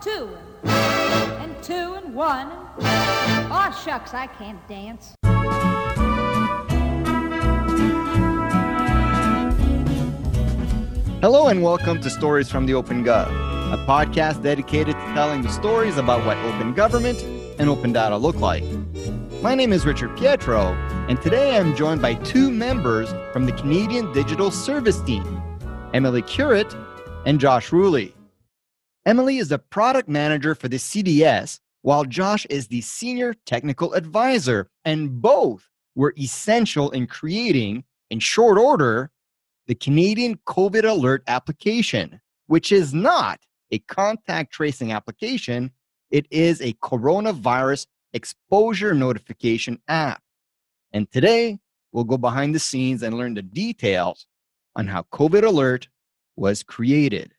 two, and two and one. Oh, shucks, I can't dance. Hello and welcome to Stories from the Open Gov, a podcast dedicated to telling the stories about what open government and open data look like. My name is Richard Pietro, and today I'm joined by two members from the Canadian Digital Service Team, Emily Kuret and Josh Ruihley. Emily is the product manager for the CDS, while Josh is the senior technical advisor, and both were essential in creating, in short order, the Canadian COVID Alert application, which is not a contact tracing application, it is a coronavirus exposure notification app. And today, we'll go behind the scenes and learn the details on how COVID Alert was created.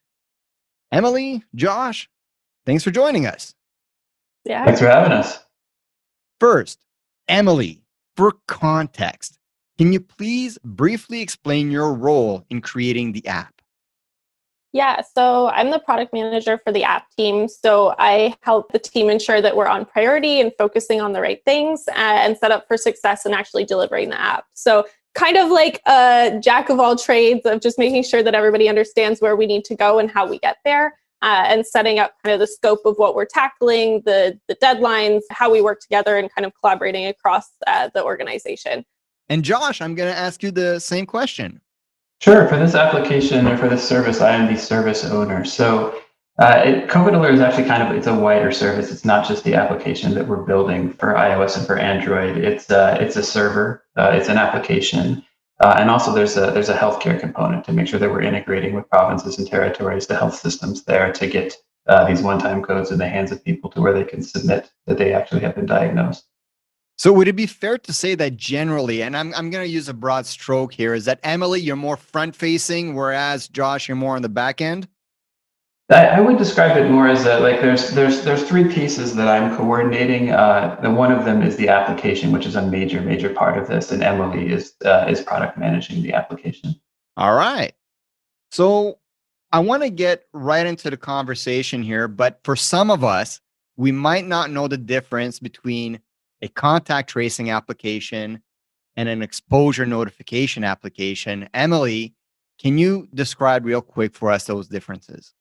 Emily, Josh, thanks for joining us. Yeah. Thanks for having us. First, Emily, for context, can you please briefly explain your role in creating the app? Yeah, so I'm the product manager for the app team. So I help the team ensure that we're on priority and focusing on the right things uh, and set up for success and actually delivering the app. So, kind of like a jack of all trades of just making sure that everybody understands where we need to go and how we get there. Uh, and setting up kind of the scope of what we're tackling, the the deadlines, how we work together, and kind of collaborating across uh, the organization. And Josh, I'm going to ask you the same question. Sure. For this application or for this service, I am the service owner. So uh, it, COVID Alert is actually kind of it's a wider service. It's not just the application that we're building for iOS and for Android. It's uh, it's a server. Uh, it's an application, uh, and also there's a there's a healthcare component to make sure that we're integrating with provinces and territories, the health systems there to get uh, these one-time codes in the hands of people to where they can submit that they actually have been diagnosed. So would it be fair to say that generally, and I'm I'm going to use a broad stroke here, is that Emily you're more front facing, whereas Josh you're more on the back end? I, I would describe it more as a, like there's there's there's three pieces that I'm coordinating. Uh, and one of them is the application, which is a major major part of this, and Emily is uh, is product managing the application. All right. So I want to get right into the conversation here, but for some of us, we might not know the difference between a contact tracing application and an exposure notification application. Emily, can you describe real quick for us those differences?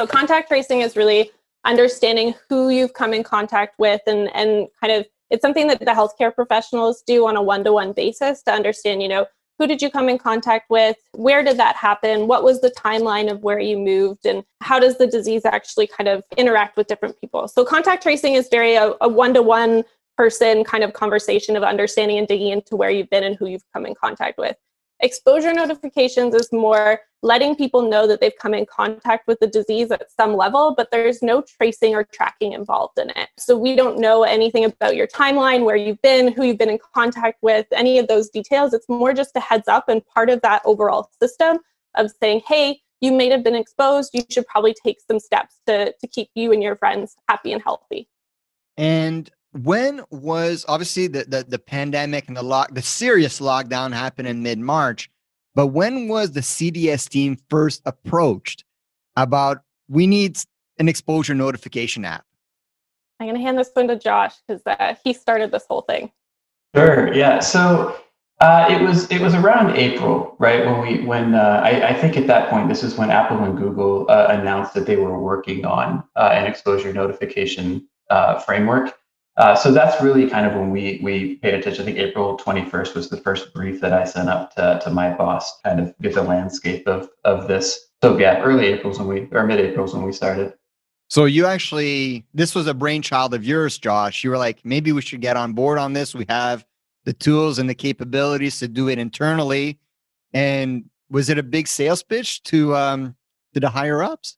So, contact tracing is really understanding who you've come in contact with and, and kind of it's something that the healthcare professionals do on a one to one basis to understand, you know, who did you come in contact with? Where did that happen? What was the timeline of where you moved? And how does the disease actually kind of interact with different people? So, contact tracing is very a one to one person kind of conversation of understanding and digging into where you've been and who you've come in contact with. Exposure notifications is more letting people know that they've come in contact with the disease at some level, but there's no tracing or tracking involved in it. So we don't know anything about your timeline, where you've been, who you've been in contact with, any of those details. It's more just a heads up and part of that overall system of saying, hey, you may have been exposed. You should probably take some steps to, to keep you and your friends happy and healthy. And when was obviously the, the, the pandemic and the lock the serious lockdown happened in mid-march but when was the cds team first approached about we need an exposure notification app i'm going to hand this one to josh because uh, he started this whole thing sure yeah so uh, it was it was around April, right? When we when uh, I, I, think at that point this is when Apple and Google uh, announced that they were working on uh, an exposure notification uh, framework. Uh, so that's really kind of when we we paid attention. I think April 21st was the first brief that I sent up to, to my boss, kind of get the landscape of of this. So yeah, early April's when we or mid April's when we started. So you actually this was a brainchild of yours, Josh. You were like, maybe we should get on board on this. We have the tools and the capabilities to do it internally. And was it a big sales pitch to um to the higher ups?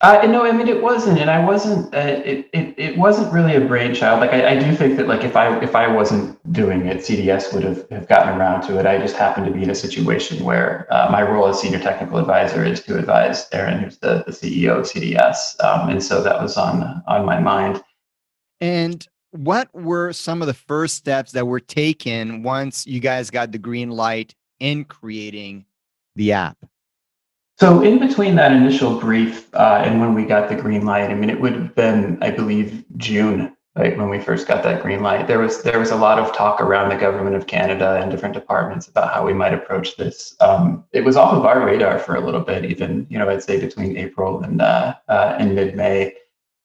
Uh, no, I mean it wasn't, and I wasn't. Uh, it, it it wasn't really a brainchild. Like I, I do think that like if I if I wasn't doing it, CDS would have, have gotten around to it. I just happened to be in a situation where uh, my role as senior technical advisor is to advise Aaron, who's the, the CEO of CDS, um, and so that was on on my mind. And what were some of the first steps that were taken once you guys got the green light in creating the app? So in between that initial brief uh, and when we got the green light, I mean, it would have been, I believe, June, right when we first got that green light. There was there was a lot of talk around the government of Canada and different departments about how we might approach this. Um, it was off of our radar for a little bit, even you know, I'd say between April and uh, uh, and mid May,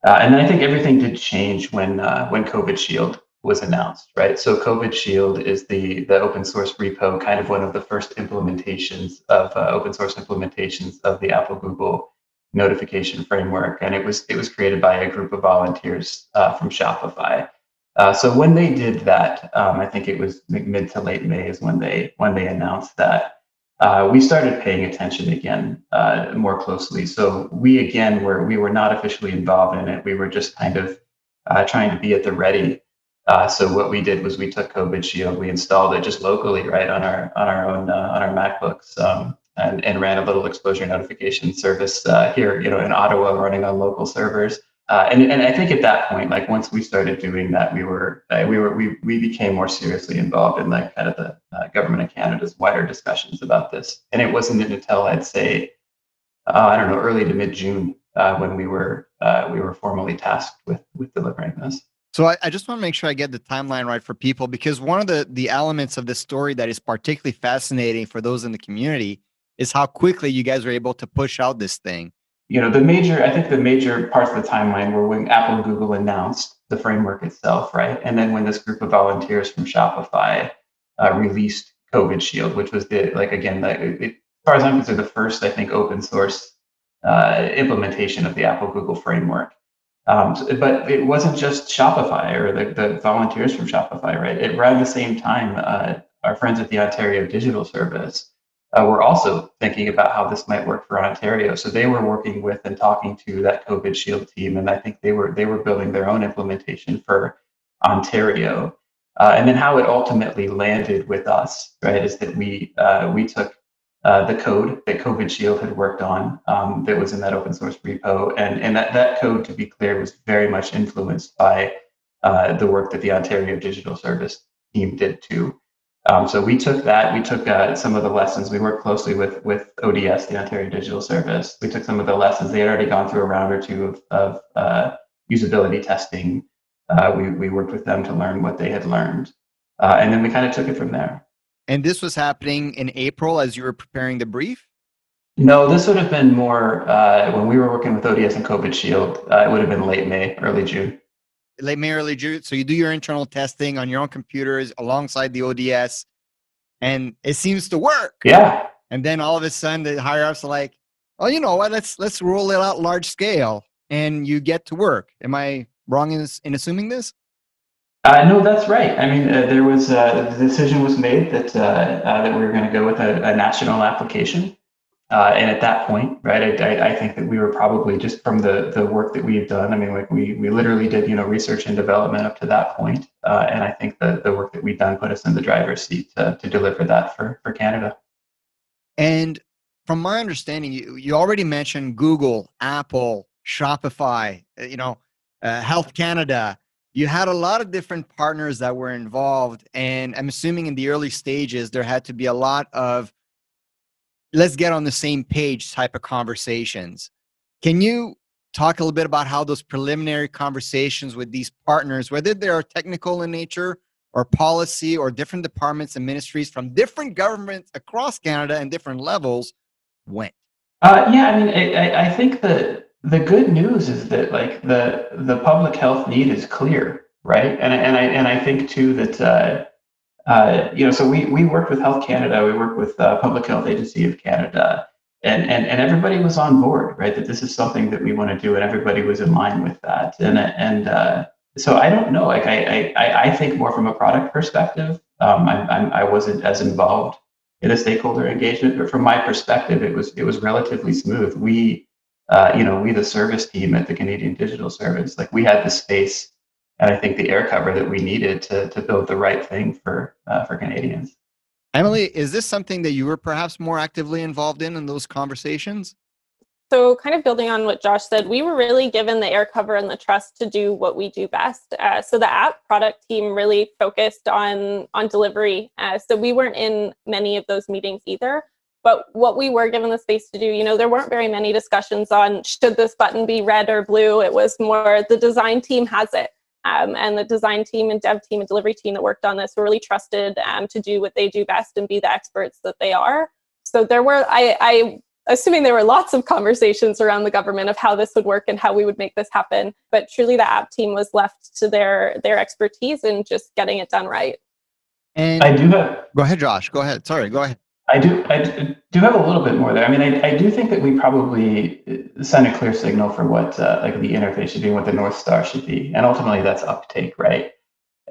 uh, and then I think everything did change when uh, when COVID Shield was announced, right? So COVID Shield is the the open source repo, kind of one of the first implementations of uh, open source implementations of the Apple Google notification framework, and it was it was created by a group of volunteers uh, from Shopify. Uh, so when they did that, um, I think it was mid to late May is when they when they announced that. Uh, we started paying attention again uh, more closely. So we again were we were not officially involved in it. We were just kind of uh, trying to be at the ready uh, so what we did was we took COVID Shield, we installed it just locally, right on our on our own uh, on our MacBooks, um, and and ran a little exposure notification service uh, here, you know, in Ottawa, running on local servers. Uh, and and I think at that point, like once we started doing that, we were uh, we were we we became more seriously involved in like kind of the uh, government of Canada's wider discussions about this. And it wasn't until I'd say I don't know early to mid June when we were we were formally tasked with with delivering this. So I, I just want to make sure I get the timeline right for people because one of the the elements of this story that is particularly fascinating for those in the community is how quickly you guys were able to push out this thing. You know, the major I think the major parts of the timeline were when Apple and Google announced the framework itself, right? And then when this group of volunteers from Shopify uh, released COVID Shield, which was the like again, the, it, as far as I'm concerned, the first I think open source uh, implementation of the Apple Google framework. Um, but it wasn't just Shopify or the, the volunteers from Shopify, right? It around the same time, uh, our friends at the Ontario Digital Service uh, were also thinking about how this might work for Ontario. So they were working with and talking to that COVID Shield team, and I think they were they were building their own implementation for Ontario. Uh, and then how it ultimately landed with us, right, is that we uh, we took uh, the code that COVID Shield had worked on um, that was in that open source repo. And, and that, that code, to be clear, was very much influenced by uh, the work that the Ontario Digital Service team did too. Um, so we took that, we took uh, some of the lessons, we worked closely with, with ODS, the Ontario Digital Service. We took some of the lessons, they had already gone through a round or two of, of uh, usability testing. Uh, we, we worked with them to learn what they had learned. And then we kind of took it from there. And this was happening in April as you were preparing the brief? No, this would have been more uh, when we were working with ODS and COVID Shield. Uh, it would have been late May, early June. Late May, early June. So you do your internal testing on your own computers alongside the ODS, and it seems to work. Yeah. And then all of a sudden, the higher ups are like, "Oh, you know what? Let's let's roll it out large scale," and you get to work. Am I wrong in, in assuming this? Uh, no, that's right. I mean, uh, there was uh, the decision was made that uh, uh, that we were going to go with a, a national application, uh, and at that point, right, I, I, think that we were probably just from the the work that we had done. I mean, like we we literally did you know research and development up to that point. and I think the the work that we've done put us in the driver's seat to to deliver that for for Canada. And from my understanding, you you already mentioned Google, Apple, Shopify, you know, Health Canada you had a lot of different partners that were involved and i'm assuming in the early stages there had to be a lot of let's get on the same page type of conversations. Can you talk a little bit about how those preliminary conversations with these partners whether they are technical in nature or policy or different departments and ministries from different governments across canada and different levels went? Uh, yeah i mean I, I think that the good news is that like the the public health need is clear, right? And and I and I think too that uh, uh, you know, so we we worked with Health Canada, we worked with uh, Public Health Agency of Canada, and and and everybody was on board, right? That this is something that we want to do, and everybody was in line with that. And and uh, so I don't know, like I I I think more from a product perspective. Um, I I'm, I wasn't as involved in a stakeholder engagement, but from my perspective, it was it was relatively smooth. We uh, you know, we the service team at the Canadian Digital Service, like we had the space and I think the air cover that we needed to to build the right thing for uh, for Canadians. Emily, is this something that you were perhaps more actively involved in in those conversations? So, kind of building on what Josh said, we were really given the air cover and the trust to do what we do best. Uh, so, the app product team really focused on on delivery. Uh, so, we weren't in many of those meetings either. But what we were given the space to do, you know, there weren't very many discussions on should this button be red or blue. It was more the design team has it. Um, and the design team and dev team and delivery team that worked on this were really trusted um, to do what they do best and be the experts that they are. So there were, I, I assuming there were lots of conversations around the government of how this would work and how we would make this happen. But truly, the app team was left to their their expertise in just getting it done right. And I do have. Go ahead, Josh. Go ahead. Sorry. Go ahead. I do. I do have a little bit more there. I mean, I, I do think that we probably uh, send a clear signal for what uh, like the interface should be, and what the north star should be, and ultimately that's uptake, right?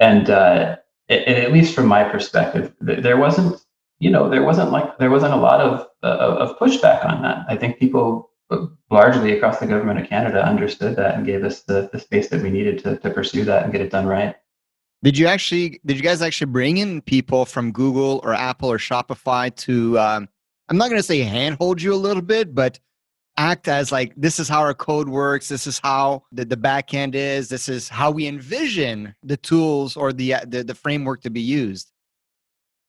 And uh, it, at least from my perspective, there wasn't you know, there wasn't like there wasn't a lot of uh, of pushback on that. I think people uh, largely across the government of Canada understood that and gave us the, the space that we needed to, to pursue that and get it done right. Did you actually? Did you guys actually bring in people from Google or Apple or Shopify to? Um, I'm not going to say handhold you a little bit, but act as like this is how our code works. This is how the, the back end is. This is how we envision the tools or the, the the framework to be used.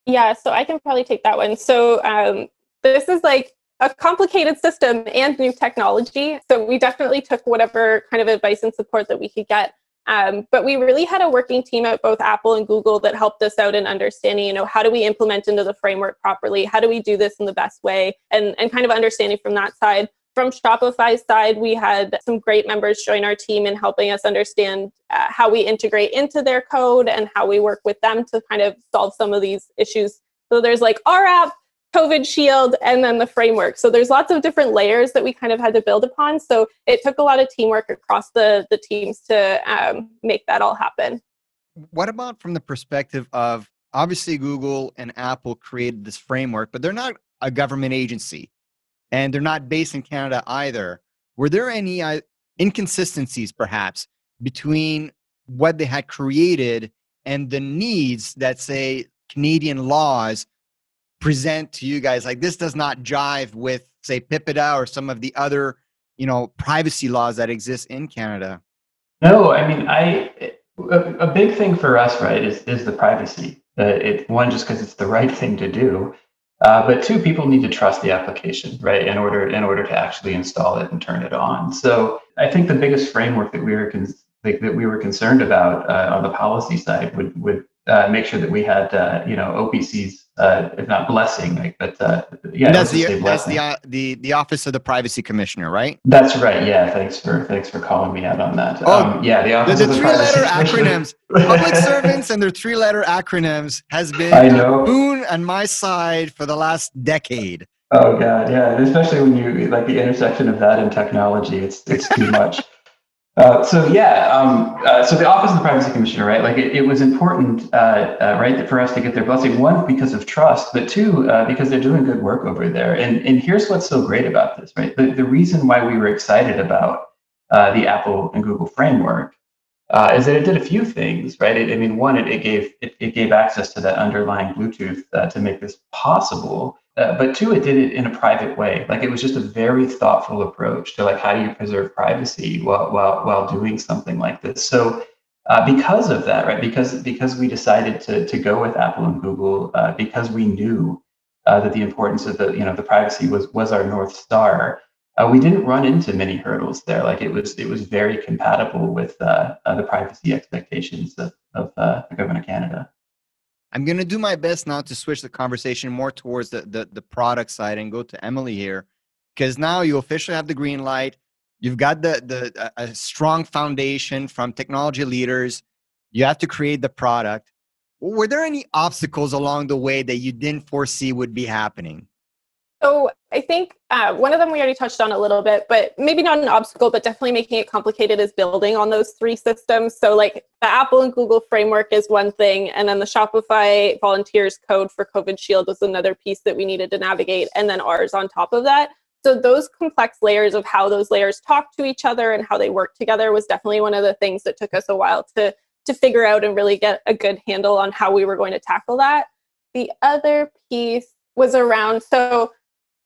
Yeah, so I can probably take that one. So um, this is like a complicated system and new technology. So we definitely took whatever kind of advice and support that we could get. Um, but we really had a working team at both Apple and Google that helped us out in understanding, you know, how do we implement into the framework properly? How do we do this in the best way? And, and kind of understanding from that side. From Shopify's side, we had some great members join our team in helping us understand uh, how we integrate into their code and how we work with them to kind of solve some of these issues. So there's like our app, COVID Shield, and then the framework. So there's lots of different layers that we kind of had to build upon. So it took a lot of teamwork across the the teams to um, make that all happen. What about from the perspective of obviously Google and Apple created this framework, but they're not a government agency and they're not based in Canada either. Were there any uh, inconsistencies, perhaps, between what they had created and the needs that, say, Canadian laws present to you guys? Like this does not jive with, say, PIPEDA or some of the other, you know, privacy laws that exist in Canada. No, I mean, I a, a big thing for us, right, is is the privacy. Uh, it one just because it's the right thing to do, uh, but two, people need to trust the application, right, in order in order to actually install it and turn it on. So I think the biggest framework that we were con- that we were concerned about uh, on the policy side would would uh, make sure that we had uh, you know OPC's uh, if not blessing, like, but uh, yeah, that's the that's the uh, the the office of the privacy commissioner, right? That's right. Yeah, thanks for thanks for calling me out on that. Oh, um, yeah, the office the, the of the three letter acronyms, public servants and their three letter acronyms has been I know. boon on my side for the last decade. Oh god, yeah, especially when you like the intersection of that and technology, it's it's too much. Uh, so yeah, um, uh, so the Office of the Privacy Commissioner, right? Like it, it was important, uh, uh right, for us to get their blessing. One, because of trust, but two, uh, because they're doing good work over there. And and here's what's so great about this, right? The, the reason why we were excited about the Apple and Google framework is that it did a few things, right? It, I mean, one, it, it gave it, it, gave access to that underlying Bluetooth to make this possible. Uh, but two, it did it in a private way. Like it was just a very thoughtful approach to like how do you preserve privacy while while while doing something like this. So uh, because of that, right? Because because we decided to to go with Apple and Google uh, because we knew uh, that the importance of the you know the privacy was was our north star. Uh, we didn't run into many hurdles there. Like it was it was very compatible with the privacy expectations of, of the government of Canada. I'm going to do my best now to switch the conversation more towards the, the, the product side and go to Emily here because now you officially have the green light. You've got the, the a strong foundation from technology leaders. You have to create the product. Were there any obstacles along the way that you didn't foresee would be happening? So I think uh, one of them we already touched on a little bit, but maybe not an obstacle, but definitely making it complicated is building on those three systems. So like the Apple and Google framework is one thing, and then the Shopify volunteers code for COVID Shield was another piece that we needed to navigate, and then ours on top of that. So those complex layers of how those layers talk to each other and how they work together was definitely one of the things that took us a while to to figure out and really get a good handle on how we were going to tackle that. The other piece was around so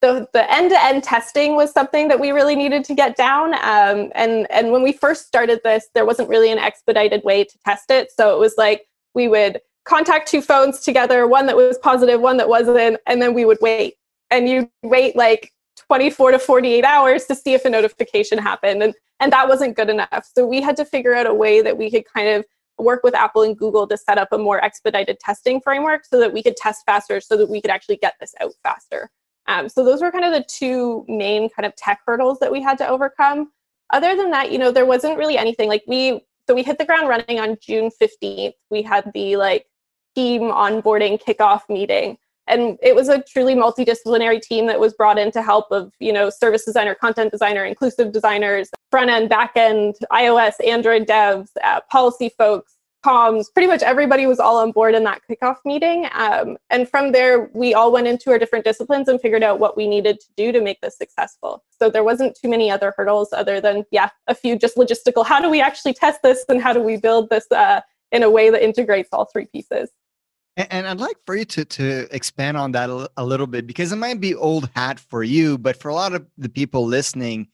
the, the end-to-end testing was something that we really needed to get down. Um, and and when we first started this there wasn't really an expedited way to test it. So it was like we would contact two phones together one that was positive one that wasn't and then we would wait. And you wait like 24 to 48 hours to see if a notification happened and and that wasn't good enough. So we had to figure out a way that we could kind of work with apple and google to set up a more expedited testing framework so that we could test faster so that we could actually get this out faster um, so those were kind of the two main kind of tech hurdles that we had to overcome. Other than that you know there wasn't really anything like we so we hit the ground running on june 15th we had the like team onboarding kickoff meeting. And it was a truly multidisciplinary team that was brought in to help of you know service designer content designer inclusive designers front end back end ios android devs uh, policy folks comms pretty much everybody was all on board in that kickoff meeting. Um, and from there we all went into our different disciplines and figured out what we needed to do to make this successful. So there wasn't too many other hurdles other than yeah a few just logistical how do we actually test this and how do we build this uh, in a way that integrates all three pieces? And, I'd like for you to to expand on that a little bit because it might be old hat for you, but for a lot of the people listening,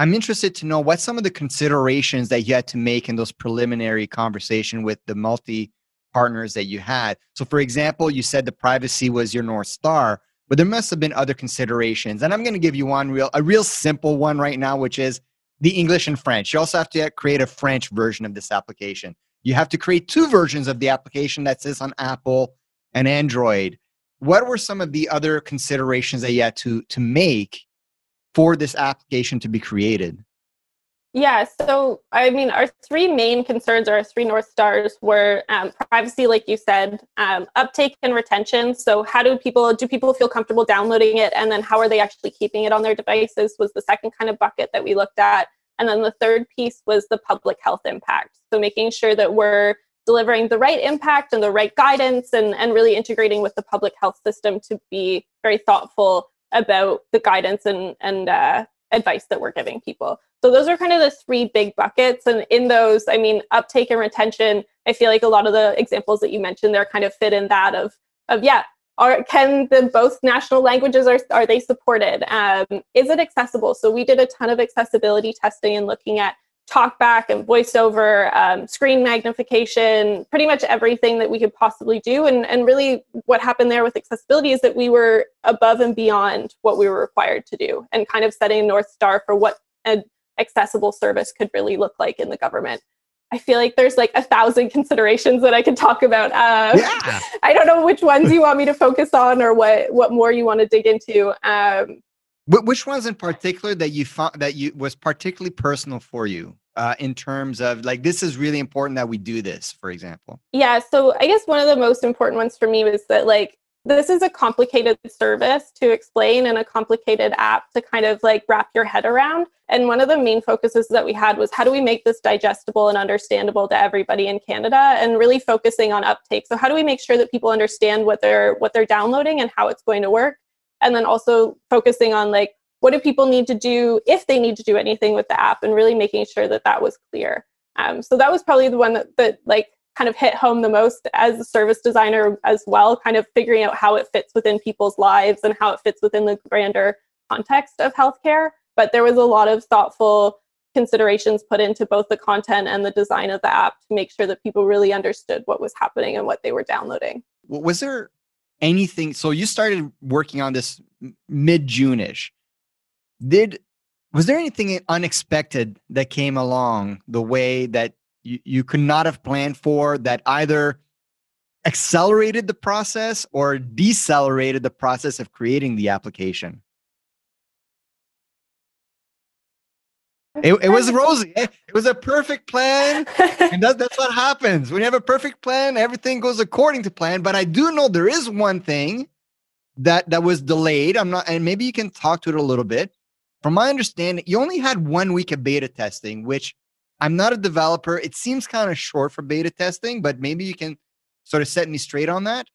I'm interested to know what some of the considerations that you had to make in those preliminary conversation with the multi partners that you had. So, for example, you said the privacy was your north star, but there must have been other considerations. And I'm going to give you one real, a real simple one right now, which is the English and French. You also have to create a French version of this application. You have to create two versions of the application that says on Apple and Android. What were some of the other considerations that you had to, to make for this application to be created? Yeah, so I mean, our three main concerns, or our three North Stars, were um, privacy, like you said, um, uptake and retention. So, how do people do people feel comfortable downloading it, and then how are they actually keeping it on their devices? Was the second kind of bucket that we looked at. And then the third piece was the public health impact. So making sure that we're delivering the right impact and the right guidance and, and really integrating with the public health system to be very thoughtful about the guidance and, and uh, advice that we're giving people. So those are kind of the three big buckets. And in those, I mean, uptake and retention, I feel like a lot of the examples that you mentioned there kind of fit in that of, of yeah, are can the both national languages are are they supported um, is it accessible so we did a ton of accessibility testing and looking at talkback and voiceover um, screen magnification pretty much everything that we could possibly do and, and really what happened there with accessibility is that we were above and beyond what we were required to do and kind of setting a north star for what an accessible service could really look like in the government I feel like there's like a thousand considerations that I could talk about. Uh, yeah. I don't know which ones you want me to focus on or what what more you want to dig into. Um, which ones in particular that you found that you was particularly personal for you uh, in terms of like this is really important that we do this, for example? Yeah. So I guess one of the most important ones for me was that like this is a complicated service to explain and a complicated app to kind of like wrap your head around. And one of the main focuses that we had was how do we make this digestible and understandable to everybody in Canada and really focusing on uptake. So how do we make sure that people understand what they're what they're downloading and how it's going to work? And then also focusing on like what do people need to do if they need to do anything with the app and really making sure that that was clear. Um, so that was probably the one that, that like kind of hit home the most as a service designer as well, kind of figuring out how it fits within people's lives and how it fits within the grander context of healthcare. But there was a lot of thoughtful considerations put into both the content and the design of the app to make sure that people really understood what was happening and what they were downloading. Was there anything? So you started working on this mid June ish. Did was there anything unexpected that came along the way that you, you could not have planned for that either accelerated the process or decelerated the process of creating the application? It, it was rosy. Eh? It was a perfect plan. and that, that's what happens. When you have a perfect plan, everything goes according to plan. But I do know there is one thing that that was delayed. I'm not, and maybe you can talk to it a little bit. From my understanding, you only had one week of beta testing, which I'm not a developer. It seems kind of short for beta testing, but maybe you can sort of set me straight on that.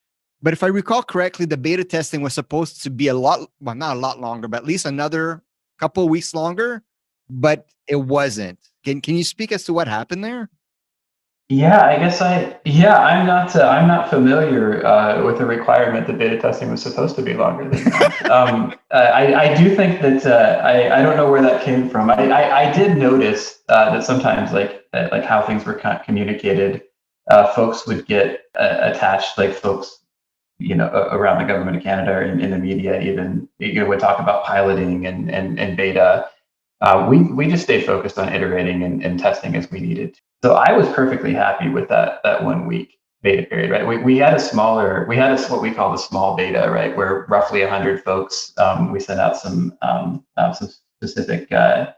But if I recall correctly, the beta testing was supposed to be a lot, well, not a lot longer, but at least another couple weeks longer, but it wasn't. Can, can you speak as to what happened there? Yeah, I guess I yeah I'm not uh, I'm not familiar uh, with the requirement that beta testing was supposed to be longer than that. um, uh, I I do think that uh, I I don't know where that came from. I I, I did notice uh, that sometimes like like how things were communicated, uh, folks would get attached. Like folks you know, around the government of Canada or in, in the media, even you know, we talk about piloting and and, and beta. Uh, we we just stayed focused on iterating and, and testing as we needed. So I was perfectly happy with that that one week beta period, right? We, we had a smaller, we had a, what we call the small beta, right? Where roughly 100 folks, um, we sent out some um, uh, some specific uh,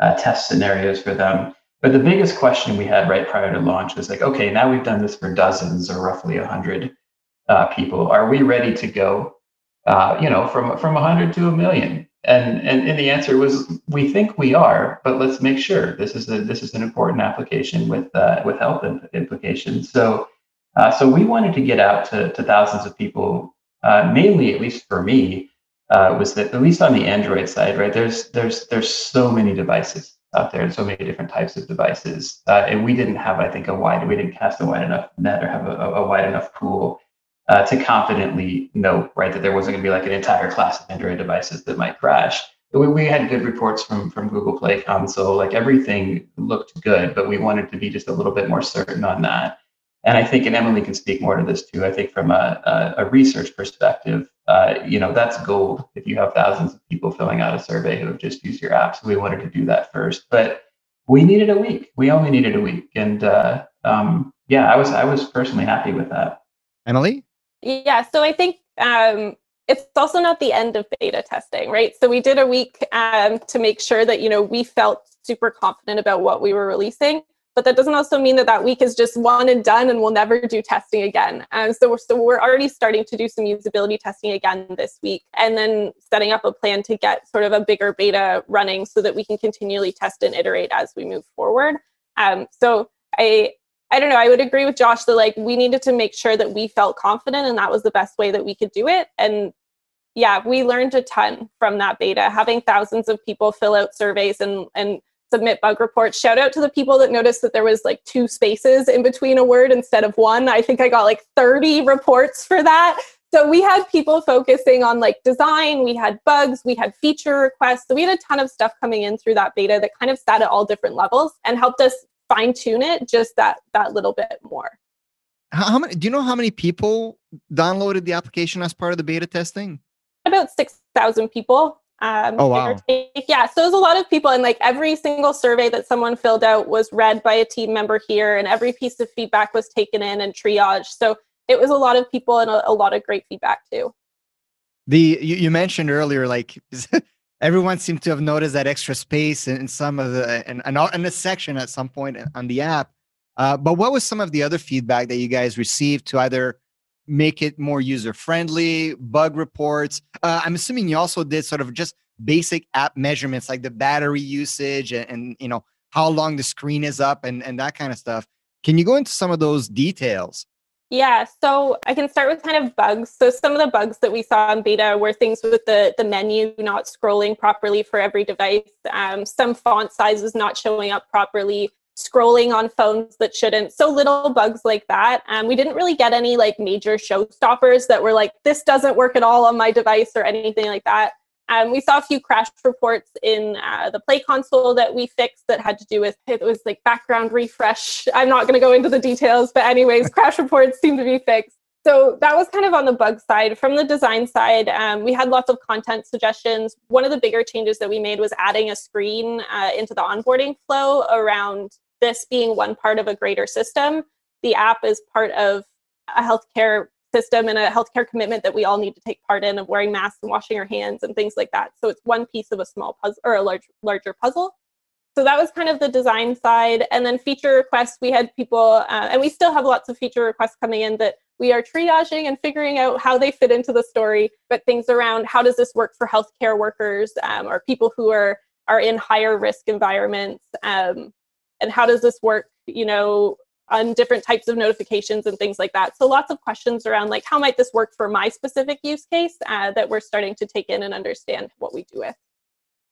uh, test scenarios for them. But the biggest question we had right prior to launch was like, okay, now we've done this for dozens or roughly 100 uh, people. Are we ready to go? Uh, you know, from from 100 to a million? And, and and the answer was we think we are, but let's make sure this is a this is an important application with uh, with health implications. So uh, so we wanted to get out to, to thousands of people, uh, mainly at least for me, uh, was that at least on the Android side, right? There's there's there's so many devices out there and so many different types of devices. Uh, and we didn't have, I think, a wide, we didn't cast a wide enough net or have a, a wide enough pool uh, to confidently know, right, that there wasn't going to be like an entire class of Android devices that might crash. We, we had good reports from from Google Play Console, like everything looked good, but we wanted to be just a little bit more certain on that. And I think, and Emily can speak more to this too. I think from a, a, a research perspective, uh, you know, that's gold. If you have thousands of people filling out a survey who have just used your app, so we wanted to do that first. But we needed a week. We only needed a week, and uh, um, yeah, I was I was personally happy with that. Emily. Yeah, so I think um, it's also not the end of beta testing, right? So we did a week um, to make sure that you know we felt super confident about what we were releasing but that doesn't also mean that that week is just one and done and we'll never do testing again. Um, so, we're, so we're already starting to do some usability testing again this week and then setting up a plan to get sort of a bigger beta running so that we can continually test and iterate as we move forward. Um, so I, I don't know. I would agree with Josh that like we needed to make sure that we felt confident and that was the best way that we could do it. And yeah, we learned a ton from that beta, having thousands of people fill out surveys and and submit bug reports. Shout out to the people that noticed that there was like two spaces in between a word instead of one. I think I got like 30 reports for that. So we had people focusing on like design, we had bugs, we had feature requests. So we had a ton of stuff coming in through that beta that kind of sat at all different levels and helped us fine tune it just that that little bit more. How, how many do you know how many people downloaded the application as part of the beta testing? About 6,000 people. Um, oh wow! Yeah, so it was a lot of people, and like every single survey that someone filled out was read by a team member here, and every piece of feedback was taken in and triaged. So it was a lot of people and a, a lot of great feedback too. The you, you mentioned earlier, like everyone seemed to have noticed that extra space in, some of the and in, in, a section at some point on the app. Uh, but what was some of the other feedback that you guys received to either make it more user friendly, bug reports. Uh, I'm assuming you also did sort of just basic app measurements like the battery usage and, and, you know how long the screen is up and, and that kind of stuff. Can you go into some of those details? Yeah, so I can start with kind of bugs. So some of the bugs that we saw in beta were things with the the menu not scrolling properly for every device, um, some font sizes not showing up properly, scrolling on phones that shouldn't. So little bugs like that. Um, we didn't really get any like major showstoppers that were like, this doesn't work at all on my device or anything like that. Um, we saw a few crash reports in uh, the play console that we fixed that had to do with it was like background refresh. I'm not going to go into the details, but anyways, crash reports seem to be fixed. So that was kind of on the bug side. From the design side, um, we had lots of content suggestions. One of the bigger changes that we made was adding a screen uh, into the onboarding flow around this being one part of a greater system. The app is part of a healthcare system and a healthcare commitment that we all need to take part in of wearing masks and washing our hands and things like that. So it's one piece of a small puzzle or a large larger puzzle. So that was kind of the design side. And then feature requests, we had people, uh, and we still have lots of feature requests coming in that we are triaging and figuring out how they fit into the story. But things around how does this work for healthcare workers um, or people who are are in higher risk environments? Um, and how does this work you know on different types of notifications and things like that. So lots of questions around like how might this work for my specific use case uh, that we're starting to take in and understand what we do with.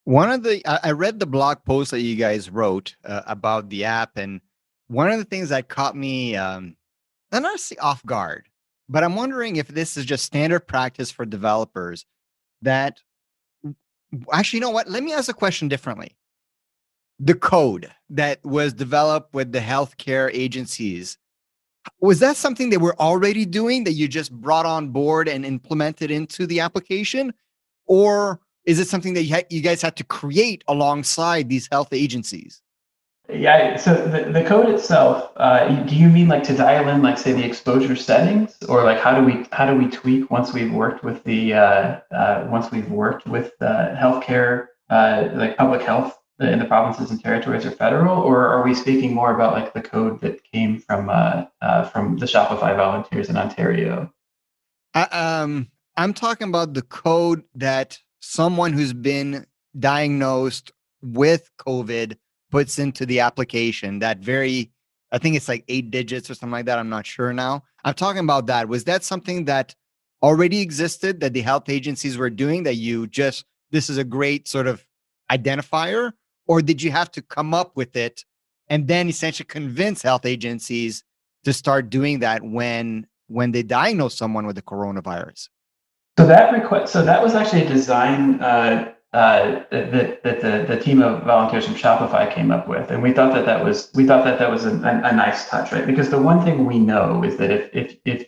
One of the i read the blog post that you guys wrote uh, about the app and one of the things that caught me um not necessarily off guard but i'm wondering if this is just standard practice for developers that actually you know what? Let me ask a question differently the code that was developed with the healthcare agencies was that something they were already doing that you just brought on board and implemented into the application? Or is it something that you, ha- you guys had to create alongside these health agencies? Yeah, so the, the code itself, uh, do you mean like to dial in, like say the exposure settings, or like how do we how do we tweak once we've worked with the uh, uh, once we've worked with uh, healthcare, uh, like public health in the provinces and territories or federal, or are we speaking more about like the code that came from uh, uh, from the Shopify volunteers in Ontario? I, um, I'm talking about the code that someone who's been diagnosed with COVID puts into the application. That very, I think it's like eight digits or something like that. I'm not sure now. I'm talking about that. Was that something that already existed that the health agencies were doing that you just, this is a great sort of identifier? Or did you have to come up with it and then essentially convince health agencies to start doing that when when they diagnose someone with the coronavirus? So that request, so that was actually a design uh, uh, that, that the, the team of volunteers from Shopify came up with, and we thought that that was we thought that that was a, a, nice touch, right? Because the one thing we know is that if if if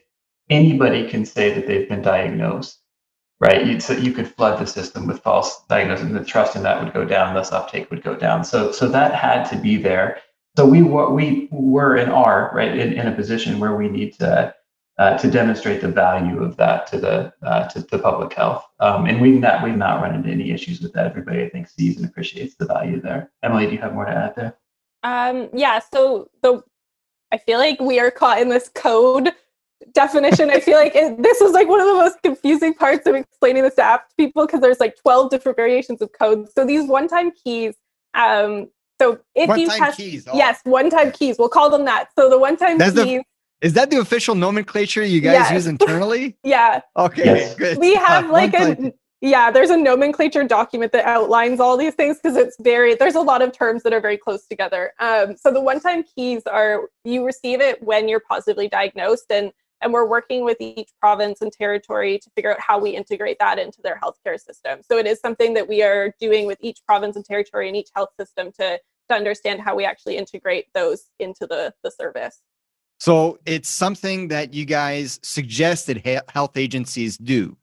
anybody can say that they've been diagnosed, right, you, so you could flood the system with false diagnosis, and the trust in that would go down, thus uptake would go down. So so that had to be there. So we were we were and are right in, in a position where we need to uh, to demonstrate the value of that to the uh, to, the public health. Um, and we've not we've not run into any issues with that. Everybody I think sees and appreciates the value there. Emily, do you have more to add there? Um, yeah. So the I feel like we are caught in this code definition. I feel like it, this was like one of the most confusing parts of explaining this app to people because there's like 12 different variations of code. So these one-time keys. Um, so if one you have keys, oh. yes, one-time keys, we'll call them that. So the one-time keys. The, is that the official nomenclature you guys yes. use internally? yeah. Okay, yes. good. We have uh, like a yeah, there's a nomenclature document that outlines all these things because it's very there's a lot of terms that are very close together. Um, so the one-time keys are you receive it when you're positively diagnosed, and and we're working with each province and territory to figure out how we integrate that into their healthcare system. So it is something that we are doing with each province and territory and each health system to to understand how we actually integrate those into the the service. So it's something that you guys suggested health agencies do.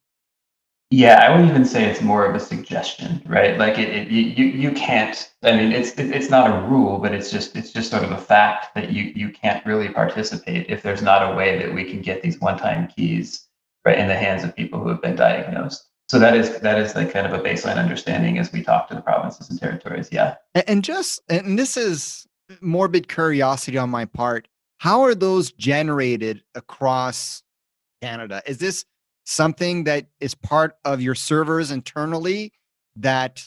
Yeah, I would even say it's more of a suggestion, right? Like it, it you you can't. I mean, it's it, it's not a rule, but it's just it's just sort of a fact that you you can't really participate if there's not a way that we can get these one-time keys right in the hands of people who have been diagnosed. So that is that is like kind of a baseline understanding as we talk to the provinces and territories. Yeah, and just and this is morbid curiosity on my part how are those generated across Canada? Is this something that is part of your servers internally that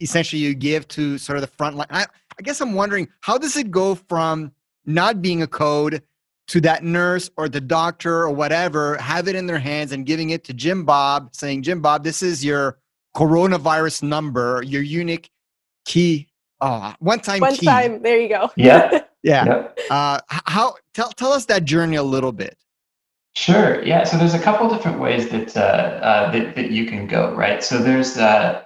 essentially you give to sort of the front line? I, I guess I'm wondering how does it go from not being a code to that nurse or the doctor or whatever, have it in their hands and giving it to Jim Bob, saying, Jim Bob, this is your coronavirus number, your unique key. Oh, one time one key. time. There you go. Yeah. Yeah. Yep. Uh, how tell tell us that journey a little bit. Sure. Yeah. So there's a couple different ways that uh, uh, that, that you can go, right? So there's uh,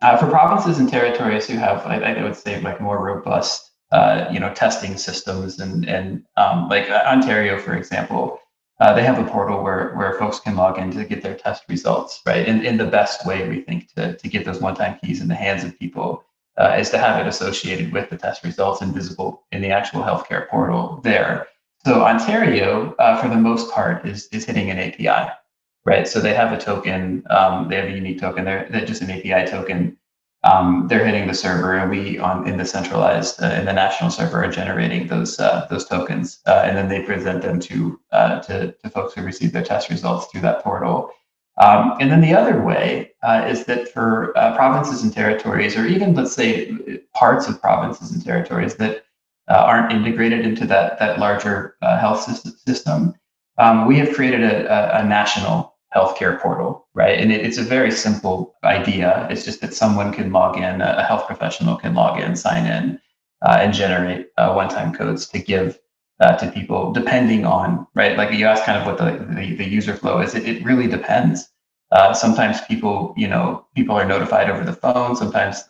uh for provinces and territories who have, I, I would say, like more robust, uh, you know, testing systems, and and um, like uh, Ontario, for example, they have a portal where where folks can log in to get their test results, right? In in the best way, we think to to get those one-time keys in the hands of people uh, is to have it associated with the test results and visible in the actual healthcare portal there. So Ontario, uh, for the most part, is is hitting an API, right? So they have a token, um, they have a unique token. They're, they're just an API token. Um, they're hitting the server, and we on in the centralized uh, in the national server are generating those uh, those tokens, uh, and then they present them to, uh, to to folks who receive their test results through that portal. Um, and then the other way uh, is that for uh, provinces and territories, or even let's say parts of provinces and territories that uh, aren't integrated into that that larger uh, health system, um, we have created a, a, a, national healthcare portal, right? And it, it's a very simple idea. It's just that someone can log in, a health professional can log in, sign in, uh, and generate uh, one-time codes to give uh, to people depending on right? Like you asked kind of what the, the, the user flow is. It, it really depends. Uh, sometimes people you know people are notified over the phone. Sometimes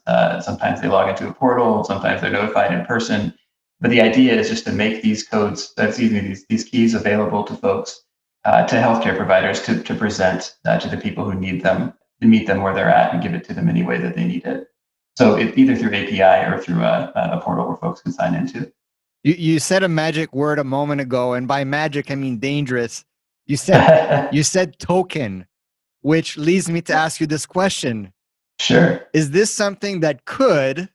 sometimes they log into a portal. Sometimes they're notified in person But the idea is just to make these codes, excuse me, these, these keys available to folks, uh, to healthcare providers to, to present uh, to the people who need them, to meet them where they're at and give it to them any way that they need it. So it, either through API or through a, a portal where folks can sign into. You, you said a magic word a moment ago, and by magic I mean dangerous. You said you said token, which leads me to ask you this question. Sure. Is this something that could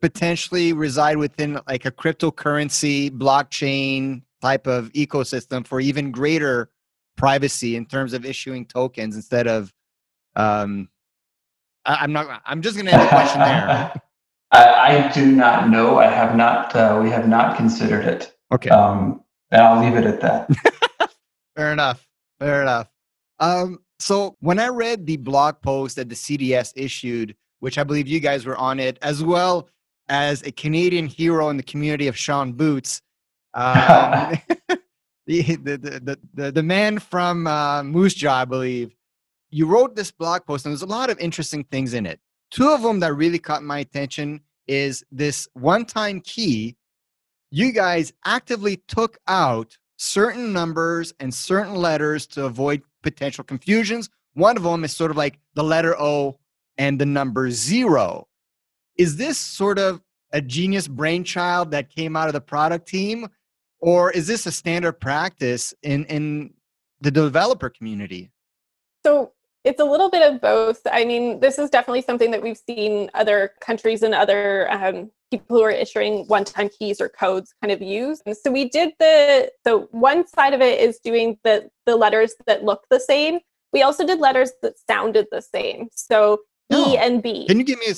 potentially reside within like a cryptocurrency blockchain type of ecosystem for even greater privacy in terms of issuing tokens instead of um I, am not i'm just going to end the question there. I, I, do not know. I have not uh, we have not considered it. Okay. Um and i'll leave it at that. Fair enough. Fair enough. Um so when i read the blog post that the cds issued which i believe you guys were on it as well as a Canadian hero in the community of Sean Boots. Um, the, the, the, the, man from uh, Moose Jaw, I believe. You wrote this blog post, and there's a lot of interesting things in it. Two of them that really caught my attention is this one time key. You guys actively took out certain numbers and certain letters to avoid potential confusions. One of them is sort of like the letter O and the number zero is this sort of a genius brainchild that came out of the product team or is this a standard practice in in the developer community? So it's a little bit of both. I mean this is definitely something that we've seen other countries and other um, people who are issuing one-time keys or codes kind of use. And so we did the so one side of it is doing the the letters that look the same. We also did letters that sounded the same. So no. e and b. can you give me a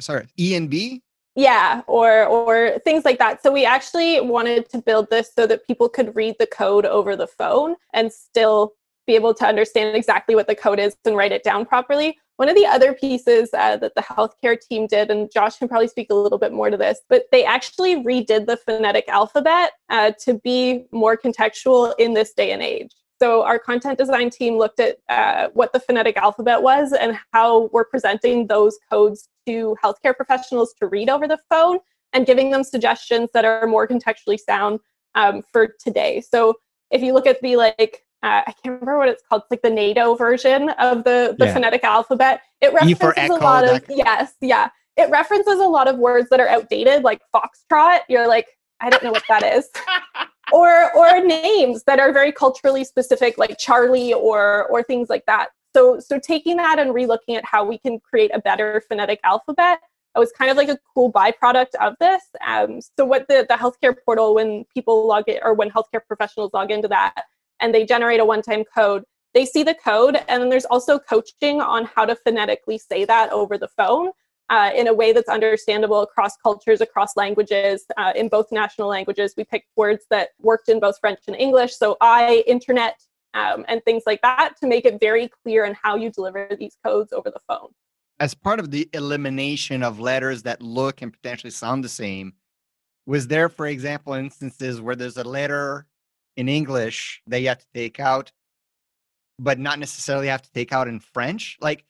sorry, E and B? Yeah, or or things like that. So we actually wanted to build this so that people could read the code over the phone and still be able to understand exactly what the code is and write it down properly. One of the other pieces uh, that the healthcare team did, and Josh can probably speak a little bit more to this, but they actually redid the phonetic alphabet uh, to be more contextual in this day and age. So our content design team looked at uh, what the phonetic alphabet was and how we're presenting those codes to healthcare professionals to read over the phone and giving them suggestions that are more contextually sound um, for today. So if you look at the like, uh, I can't remember what it's called. It's like the NATO version of the the yeah. phonetic alphabet. It references echo, a lot of yes, yeah. It references a lot of words that are outdated, like foxtrot. You're like, I don't know what that is. or or names that are very culturally specific like charlie or or things like that so so taking that and relooking at how we can create a better phonetic alphabet it was kind of like a cool byproduct of this um, so what the, the healthcare portal when people log in or when healthcare professionals log into that and they generate a one-time code they see the code and then there's also coaching on how to phonetically say that over the phone uh, in a way that's understandable across cultures, across languages, uh, in both national languages. We picked words that worked in both French and English. So, I, internet, um, and things like that to make it very clear in how you deliver these codes over the phone. As part of the elimination of letters that look and potentially sound the same, was there, for example, instances where there's a letter in English that you have to take out, but not necessarily have to take out in French? Like,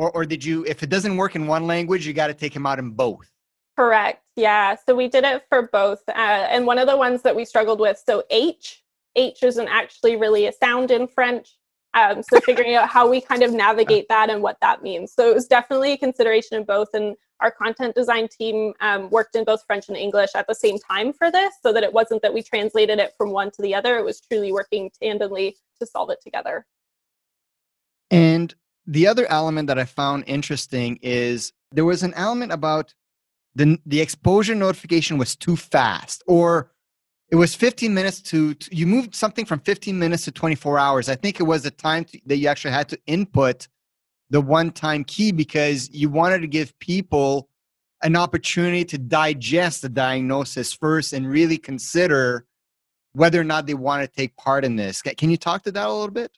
or, or did you if it doesn't work in one language you got to take them out in both correct yeah so we did it for both uh, and one of the ones that we struggled with so h h isn't actually really a sound in french um, so figuring out how we kind of navigate that and what that means. So it was definitely a consideration in both and our content design team um, worked in both french and english at the same time for this so that it wasn't that we translated it from one to the other it was truly working tandemly to solve it together. And the other element that I found interesting is there was an element about the the exposure notification was too fast, or it was 15 minutes to, to you moved something from 15 minutes to 24 hours. I think it was the time to, that you actually had to input the one time key because you wanted to give people an opportunity to digest the diagnosis first and really consider whether or not they want to take part in this. Can you talk to that a little bit?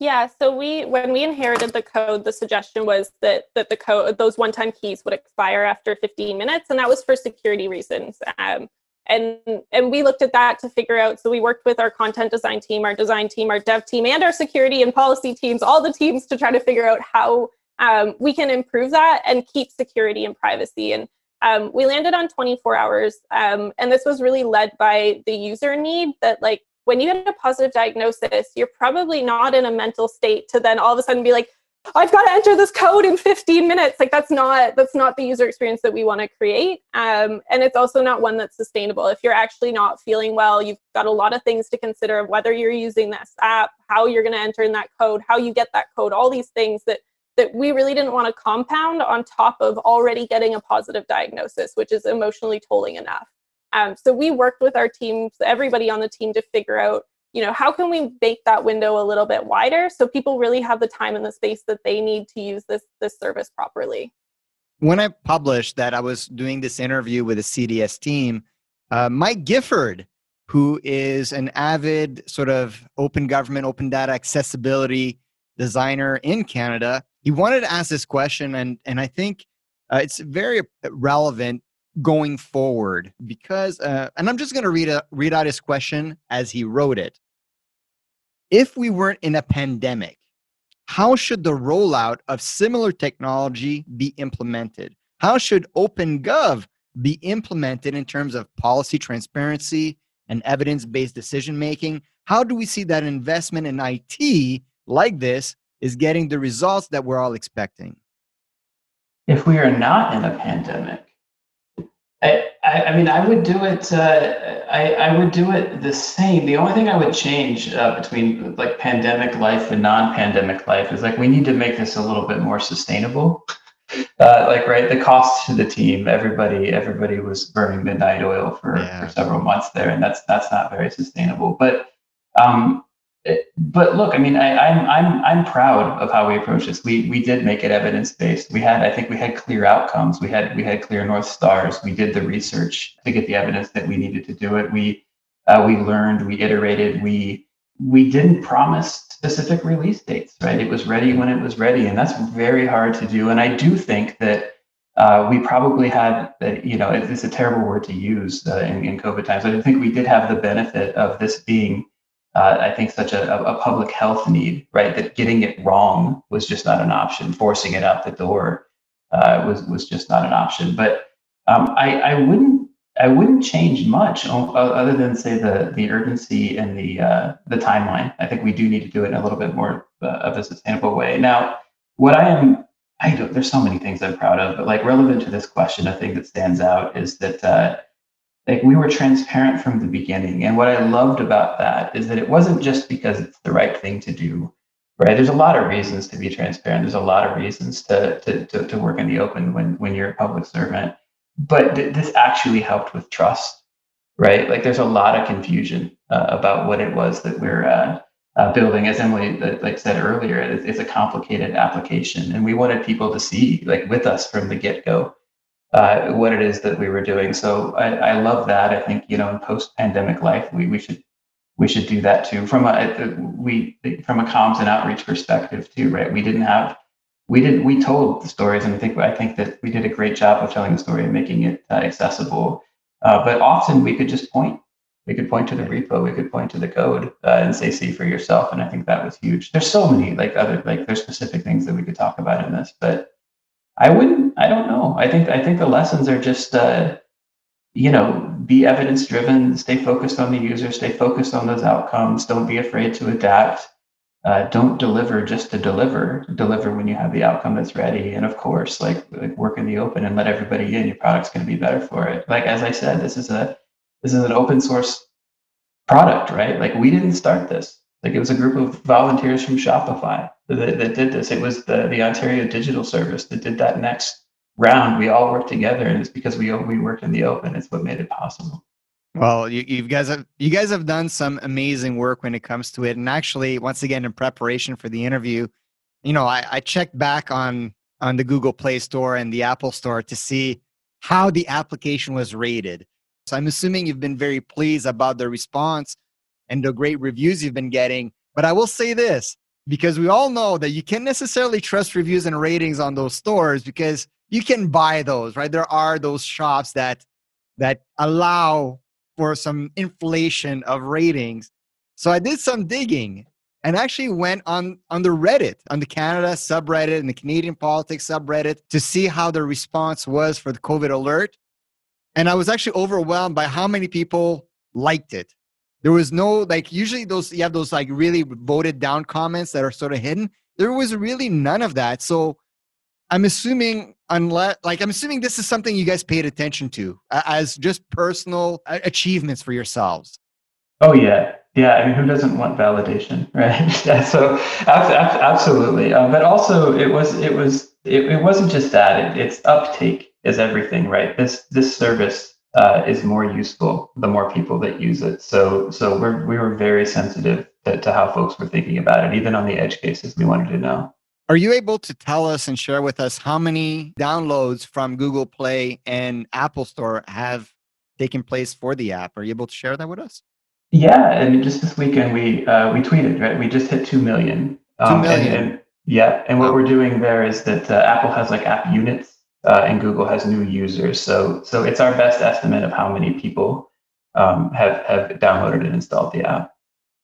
Yeah, so we when we inherited the code, the suggestion was that that the code those one-time keys would expire after 15 minutes, and that was for security reasons. Um, and and we looked at that to figure out. So we worked with our content design team, our design team, our dev team, and our security and policy teams, all the teams to try to figure out how um, we can improve that and keep security and privacy. And Um, we landed on 24 hours, um, and this was really led by the user need that, like, when you get a positive diagnosis, you're probably not in a mental state to then all of a sudden be like, I've got to enter this code in 15 minutes. Like that's not that's not the user experience that we want to create, um, and it's also not one that's sustainable. If you're actually not feeling well, you've got a lot of things to consider of whether you're using this app, how you're going to enter in that code, how you get that code, all these things that that we really didn't want to compound on top of already getting a positive diagnosis, which is emotionally tolling enough. Um, so we worked with our teams, everybody on the team, to figure out you know how can we make that window a little bit wider so people really have the time and the space that they need to use this this service properly? When i published that i was doing this interview with the cds team uh, mike gifford who is an avid sort of open government open data accessibility designer in canada he wanted to ask this question and and i think uh, it's very relevant going forward because uh, and i'm just going to read a, read out his question as he wrote it if we weren't in a pandemic, how should the rollout of similar technology be implemented? How should OpenGov be implemented in terms of policy transparency and evidence based decision making? How do we see that investment in IT like this is getting the results that we're all expecting? If we are not in a pandemic, I, I, mean, I would do it. Uh, I, I would do it the same. The only thing I would change uh, between like pandemic life and non-pandemic life is like we need to make this a little bit more sustainable. Uh, like right, the cost to the team. Everybody, everybody was burning midnight oil for, yeah. for several months there, and that's that's not very sustainable. But um, but look, I mean, I, am I'm, I'm I'm proud of how we approached this. We we did make it evidence based. We had I think we had clear outcomes. We had we had clear north stars. We did the research to get the evidence that we needed to do it. We uh, we learned. We iterated. We we didn't promise specific release dates. Right? It was ready when it was ready, and that's very hard to do. And I do think that. Uh, we probably had, uh, you know, it's a terrible word to use uh, in, in COVID times. I think we did have the benefit of this being uh, I think such a, a public health need, right? That getting it wrong was just not an option. Forcing it out the door uh, was was just not an option. But um, I, I wouldn't I wouldn't change much other than say the the urgency and the uh, the timeline. I think we do need to do it in a little bit more uh, of a sustainable way. Now, what I am I don't, there's so many things I'm proud of, but like relevant to this question, a thing that stands out is that uh, like we were transparent from the beginning. And what i loved about that is that it wasn't just because it's the right thing to do right? There's a lot of reasons to be transparent. There's a lot of reasons to to, to, to work in the open when when you're a public servant. But th- this actually helped with trust right? Like there's a lot of confusion uh, about what it was that we're uh, uh, building. As emily uh, like said earlier it's, it's a complicated application. And we wanted people to see like with us from the get-go uh, what it is that we were doing. So I, I love that. I think you know in post pandemic life we, we should we should do that too. From a we from a comms and outreach perspective too right? We didn't have we didn't we told the stories and i think i think that we did a great job of telling the story and making it uh, accessible. Uh, but often we could just point. We could point to the repo. We could point to the code uh, and say see for yourself. And i think that was huge. There's so many like other like there's specific things that we could talk about in this but I wouldn't. I don't know. I think I think the lessons are just uh, you know be evidence driven, stay focused on the user, stay focused on those outcomes. Don't be afraid to adapt. Uh, don't deliver just to deliver. Deliver when you have the outcome that's ready. And of course, like, like work in the open and let everybody in. Your product's going to be better for it. Like as I said, this is a this is an open source product, right? Like we didn't start this. Like it was a group of volunteers from Shopify that, that did this. It was the, the Ontario Digital Service that did that next round. We all worked together, and it's because we we worked in the open. It's what made it possible. Well, you, you guys have you guys have done some amazing work when it comes to it. And actually, once again, in preparation for the interview, you know, I, I checked back on on the Google Play Store and the Apple Store to see how the application was rated. So I'm assuming you've been very pleased about the response and the great reviews you've been getting. But I will say this because we all know that you can't necessarily trust reviews and ratings on those stores because you can buy those, right? There are those shops that that allow for some inflation of ratings. So I did some digging and actually went on on the Reddit, on the Canada subreddit and the Canadian politics subreddit to see how the response was for the COVID alert. And I was actually overwhelmed by how many people liked it. There was no like usually those you have those like really voted down comments that are sort of hidden. There was really none of that. So I'm assuming unless like I'm assuming this is something you guys paid attention to as just personal achievements for yourselves. Oh yeah, yeah. I mean, who doesn't want validation, right? yeah. So absolutely, um, but also it was it was it, it wasn't just that. It, it's uptake is everything, right? This this service uh, is more useful the more people that use it. So so we're we were very sensitive to, to how folks were thinking about it, even on the edge cases. We wanted to know. Are you able to tell us and share with us how many downloads from Google Play and Apple Store have taken place for the app? Are you able to share that with us? Yeah, and just this weekend we uh, we tweeted right. We just hit two million. Um, two million. And, and, yeah, and what we're doing there is that uh, Apple has like app units, uh, and Google has new users. So so it's our best estimate of how many people um, have have downloaded and installed the app.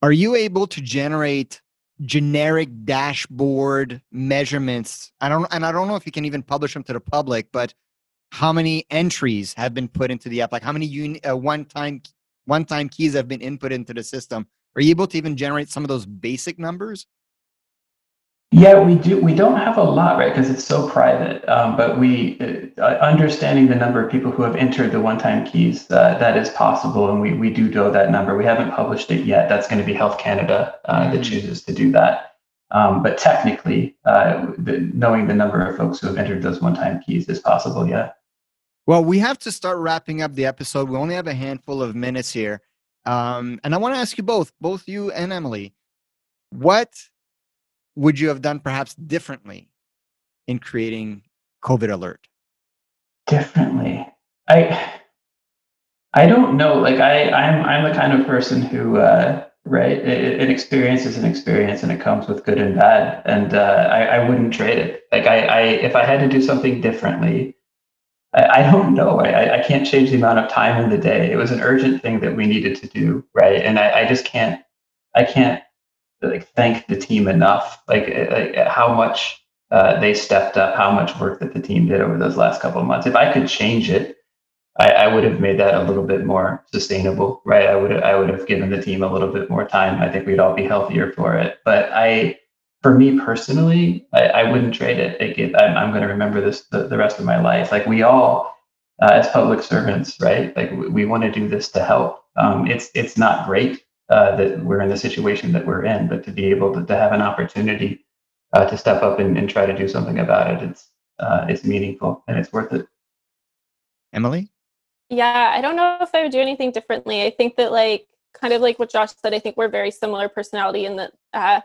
Are you able to generate generic dashboard measurements. I don't, and I don't know if you can even publish them to the public, but how many entries have been put into the app? Like how many uni, uh, one-time one-time keys have been input into the system? Are you able to even generate some of those basic numbers? Yeah, we do. We don't have a lot, right? Because it's so private. Um, but we, uh, uh, understanding the number of people who have entered the one-time keys, uh, that is possible, and we we do know that number. We haven't published it yet. That's going to be Health Canada uh, mm. that chooses to do that. Um, but technically, uh, the, knowing the number of folks who have entered those one-time keys is possible. Yeah. Well, we have to start wrapping up the episode. We only have a handful of minutes here, um, and I want to ask you both, both you and Emily, what would you have done perhaps differently in creating COVID alert? Differently. I I don't know. Like I I'm I'm the kind of person who uh right an experience is an experience and it comes with good and bad and uh, I, I wouldn't trade it like I, I if i had to do something differently i, I don't know I, I can't change the amount of time in the day it was an urgent thing that we needed to do right and i, I just can't i can't like thank the team enough. Like, like how much uh, they stepped up, how much work that the team did over those last couple of months. If I could change it, I, I would have made that a little bit more sustainable, right? I would I would have given the team a little bit more time. I think we'd all be healthier for it. But I, for me personally, I, I wouldn't trade it. Like it, I'm, I'm going to remember this the, the rest of my life. Like we all, uh, as public servants, right? Like we, we want to do this to help. Um, it's it's not great uh, that we're in the situation that we're in, but to be able to, to have an opportunity uh, to step up and, and, try to do something about it, it's uh, it's meaningful and it's worth it. Emily? Yeah, I don't know if I would do anything differently. I think that like kind of like what Josh said, I think we're very similar personality in that uh,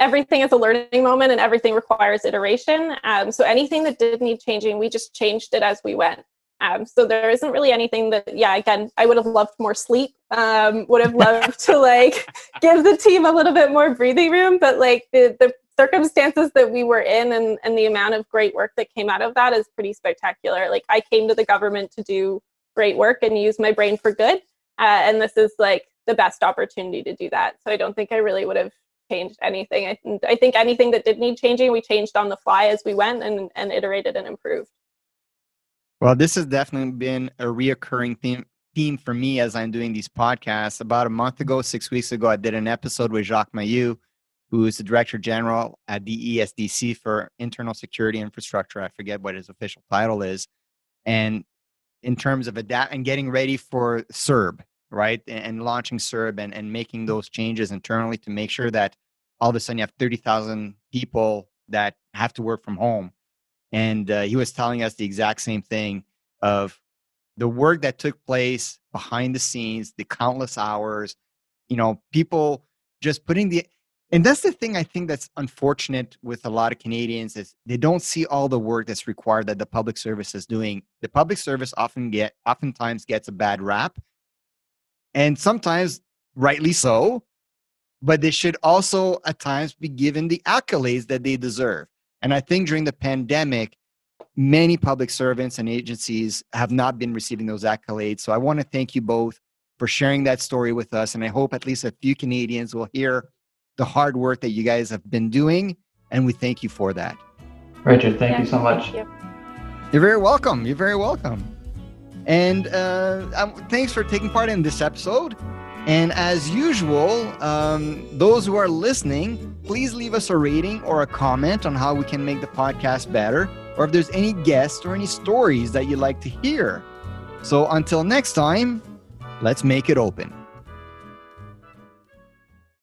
everything is a learning moment and everything requires iteration. Um, so anything that did need changing, we just changed it as we went. Um, so there isn't really anything that, yeah, again, I would have loved more sleep. Um, would have loved to like give the team a little bit more breathing room, but like the the circumstances that we were in and and the amount of great work that came out of that is pretty spectacular. Like I came to the government to do great work and use my brain for good, uh, and this is like the best opportunity to do that. So I don't think I really would have changed anything. I, I think anything that did need changing, we changed on the fly as we went and, and iterated and improved. Well, this has definitely been a reoccurring theme theme for me as I'm doing these podcasts. About a month ago, six weeks ago, I did an episode with Jacques Mailloux, who is the Director General at the ESDC for Internal Security Infrastructure. I forget what his official title is. And in terms of adapt and getting ready for CERB, right? And, and launching CERB and, and making those changes internally to make sure that all of a sudden you have 30,000 people that have to work from home and uh, he was telling us the exact same thing of the work that took place behind the scenes the countless hours you know people just putting the and that's the thing i think that's unfortunate with a lot of canadians is they don't see all the work that's required that the public service is doing. The public service often get oftentimes gets a bad rap and sometimes rightly so but they should also at times be given the accolades that they deserve and I think during the pandemic, many public servants and agencies have not been receiving those accolades. So I want to thank you both for sharing that story with us. And I hope at least a few Canadians will hear the hard work that you guys have been doing, and we thank you for that. Richard, thank Yeah, you so much. Yep. You're very welcome. You're very welcome. And uh, um, thanks for taking part in this episode. And as usual, um, those who are listening, please leave us a rating or a comment on how we can make the podcast better, or if there's any guests or any stories that you'd like to hear. So until next time, let's make it open.